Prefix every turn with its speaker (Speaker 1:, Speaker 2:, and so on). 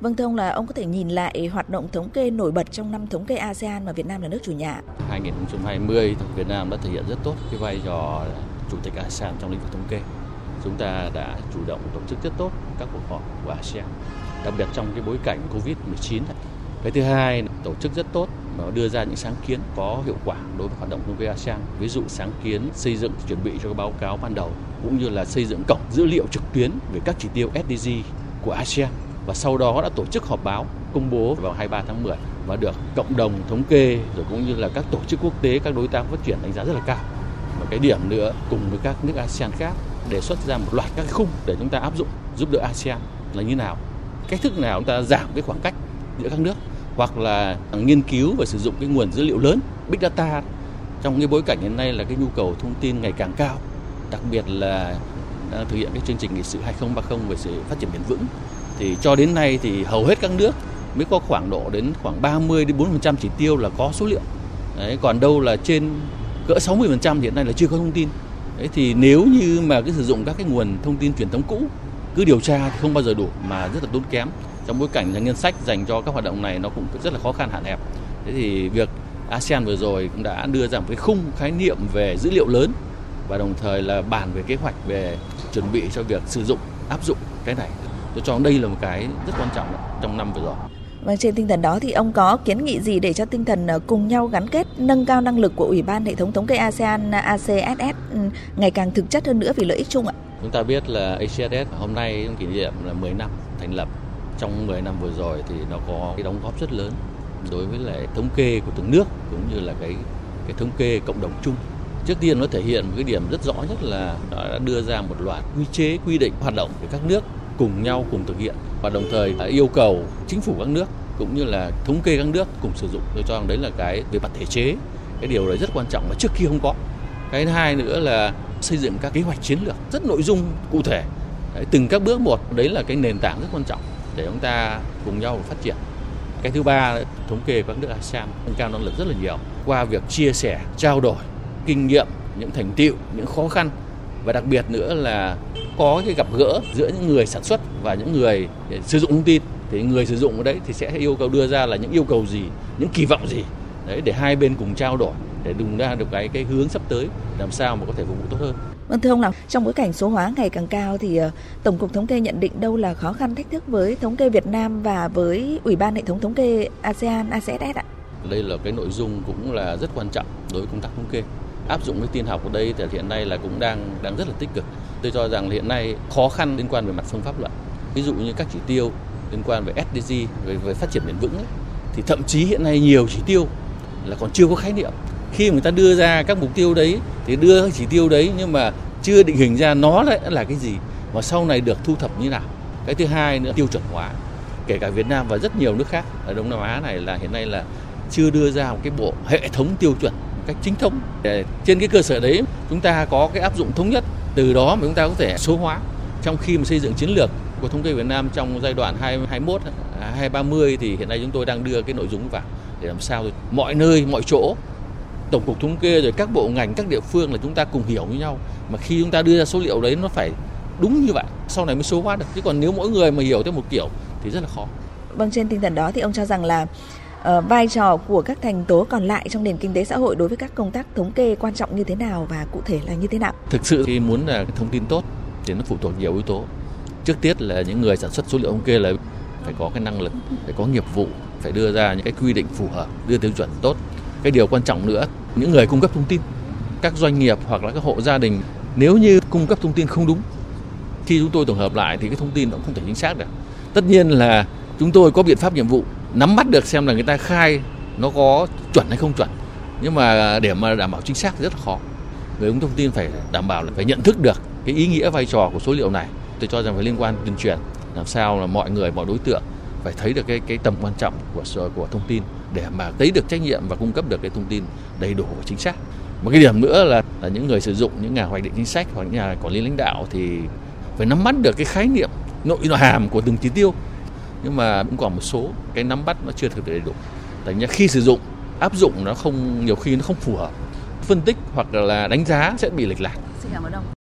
Speaker 1: Vâng thưa ông là ông có thể nhìn lại hoạt động thống kê nổi bật trong năm thống kê ASEAN mà Việt Nam là nước chủ nhà.
Speaker 2: 2020 Việt Nam đã thể hiện rất tốt cái vai trò chủ tịch ASEAN trong lĩnh vực thống kê. Chúng ta đã chủ động tổ chức rất tốt các cuộc họp của ASEAN, đặc biệt trong cái bối cảnh Covid-19. Cái thứ hai, tổ chức rất tốt và đưa ra những sáng kiến có hiệu quả đối với hoạt động thống kê ASEAN. Ví dụ sáng kiến xây dựng chuẩn bị cho báo cáo ban đầu cũng như là xây dựng cổng dữ liệu trực tuyến về các chỉ tiêu SDG của ASEAN và sau đó đã tổ chức họp báo công bố vào 23 tháng 10 và được cộng đồng thống kê rồi cũng như là các tổ chức quốc tế, các đối tác phát triển đánh giá rất là cao. Và cái điểm nữa cùng với các nước ASEAN khác đề xuất ra một loạt các khung để chúng ta áp dụng giúp đỡ ASEAN là như nào. Cách thức nào chúng ta giảm cái khoảng cách giữa các nước hoặc là nghiên cứu và sử dụng cái nguồn dữ liệu lớn big data trong cái bối cảnh hiện nay là cái nhu cầu thông tin ngày càng cao đặc biệt là đang thực hiện cái chương trình nghị sự 2030 về sự phát triển bền vững thì cho đến nay thì hầu hết các nước mới có khoảng độ đến khoảng 30 đến 40% chỉ tiêu là có số liệu. Đấy, còn đâu là trên cỡ 60% hiện nay là chưa có thông tin. Đấy, thì nếu như mà cứ sử dụng các cái nguồn thông tin truyền thống cũ cứ điều tra thì không bao giờ đủ mà rất là tốn kém trong bối cảnh là ngân sách dành cho các hoạt động này nó cũng rất là khó khăn hạn hẹp. Thế thì việc ASEAN vừa rồi cũng đã đưa ra một cái khung khái niệm về dữ liệu lớn và đồng thời là bàn về kế hoạch về chuẩn bị cho việc sử dụng áp dụng cái này tôi cho đây là một cái rất quan trọng trong năm vừa rồi
Speaker 1: Vâng, trên tinh thần đó thì ông có kiến nghị gì để cho tinh thần ờ, cùng nhau gắn kết nâng cao năng lực của Ủy ban hệ thống thống kê ASEAN ACSS ừ, ngày càng thực chất hơn nữa vì lợi ích chung ạ?
Speaker 2: Chúng ta biết là ACSS hôm nay kỷ niệm là 10 năm thành lập. Trong 10 năm vừa rồi thì nó có cái đóng góp rất lớn đối với lại thống kê của từng nước cũng như là cái cái thống kê cộng đồng chung. Trước tiên nó thể hiện một cái điểm rất rõ nhất là nó đã đưa ra một loạt quy chế quy định hoạt động của các nước cùng nhau cùng thực hiện và đồng thời yêu cầu chính phủ các nước cũng như là thống kê các nước cùng sử dụng. Tôi cho rằng đấy là cái về mặt thể chế. Cái điều đấy rất quan trọng mà trước kia không có. Cái thứ hai nữa là xây dựng các kế hoạch chiến lược rất nội dung cụ thể. Đấy, từng các bước một đấy là cái nền tảng rất quan trọng để chúng ta cùng nhau phát triển. Cái thứ ba thống kê các nước ASEAN nâng cao năng lực rất là nhiều. Qua việc chia sẻ trao đổi kinh nghiệm những thành tiệu những khó khăn và đặc biệt nữa là có cái gặp gỡ giữa những người sản xuất và những người sử dụng thông tin thì người sử dụng ở đấy thì sẽ yêu cầu đưa ra là những yêu cầu gì những kỳ vọng gì đấy để hai bên cùng trao đổi để đùng ra được cái cái hướng sắp tới làm sao mà có thể phục vụ tốt hơn.
Speaker 1: Vâng thưa ông nào, trong bối cảnh số hóa ngày càng cao thì uh, Tổng cục Thống kê nhận định đâu là khó khăn thách thức với thống kê Việt Nam và với Ủy ban hệ thống thống kê ASEAN ACSS ạ?
Speaker 2: Đây là cái nội dung cũng là rất quan trọng đối với công tác thống kê. Áp dụng cái tin học ở đây thì hiện nay là cũng đang đang rất là tích cực. Tôi cho rằng hiện nay khó khăn liên quan về mặt phương pháp luận. Ví dụ như các chỉ tiêu liên quan về SDG về, về phát triển bền vững ấy, thì thậm chí hiện nay nhiều chỉ tiêu là còn chưa có khái niệm. Khi người ta đưa ra các mục tiêu đấy thì đưa chỉ tiêu đấy nhưng mà chưa định hình ra nó lại là cái gì và sau này được thu thập như nào. Cái thứ hai nữa tiêu chuẩn hóa. Kể cả Việt Nam và rất nhiều nước khác ở Đông Nam Á này là hiện nay là chưa đưa ra một cái bộ hệ thống tiêu chuẩn cách chính thống. Để trên cái cơ sở đấy, chúng ta có cái áp dụng thống nhất, từ đó mà chúng ta có thể số hóa. Trong khi mà xây dựng chiến lược của thống kê Việt Nam trong giai đoạn 2021 2030 à, thì hiện nay chúng tôi đang đưa cái nội dung vào để làm sao mọi nơi, mọi chỗ, tổng cục thống kê rồi các bộ ngành, các địa phương là chúng ta cùng hiểu với nhau. Mà khi chúng ta đưa ra số liệu đấy, nó phải đúng như vậy, sau này mới số hóa được. Chứ còn nếu mỗi người mà hiểu theo một kiểu thì rất là khó.
Speaker 1: Vâng trên tinh thần đó thì ông cho rằng là Ờ, vai trò của các thành tố còn lại trong nền kinh tế xã hội đối với các công tác thống kê quan trọng như thế nào và cụ thể là như thế nào?
Speaker 2: Thực sự khi muốn là thông tin tốt thì nó phụ thuộc nhiều yếu tố. Trước tiết là những người sản xuất số liệu thống kê là phải có cái năng lực, phải có nghiệp vụ, phải đưa ra những cái quy định phù hợp, đưa tiêu chuẩn tốt. Cái điều quan trọng nữa, những người cung cấp thông tin, các doanh nghiệp hoặc là các hộ gia đình nếu như cung cấp thông tin không đúng khi chúng tôi tổng hợp lại thì cái thông tin nó không thể chính xác được. Tất nhiên là chúng tôi có biện pháp nhiệm vụ nắm bắt được xem là người ta khai nó có chuẩn hay không chuẩn. Nhưng mà để mà đảm bảo chính xác thì rất là khó. Người ứng thông tin phải đảm bảo là phải nhận thức được cái ý nghĩa vai trò của số liệu này. Tôi cho rằng phải liên quan tuyên truyền làm sao là mọi người mọi đối tượng phải thấy được cái cái tầm quan trọng của của thông tin để mà thấy được trách nhiệm và cung cấp được cái thông tin đầy đủ và chính xác. Một cái điểm nữa là, là những người sử dụng những nhà hoạch định chính sách hoặc những nhà quản lý lãnh đạo thì phải nắm bắt được cái khái niệm nội hàm của từng chỉ tiêu nhưng mà cũng còn một số cái nắm bắt nó chưa thực đầy đủ. Thành ra khi sử dụng, áp dụng nó không, nhiều khi nó không phù hợp. Phân tích hoặc là đánh giá sẽ bị lệch lạc.
Speaker 1: Xin cảm ơn ông.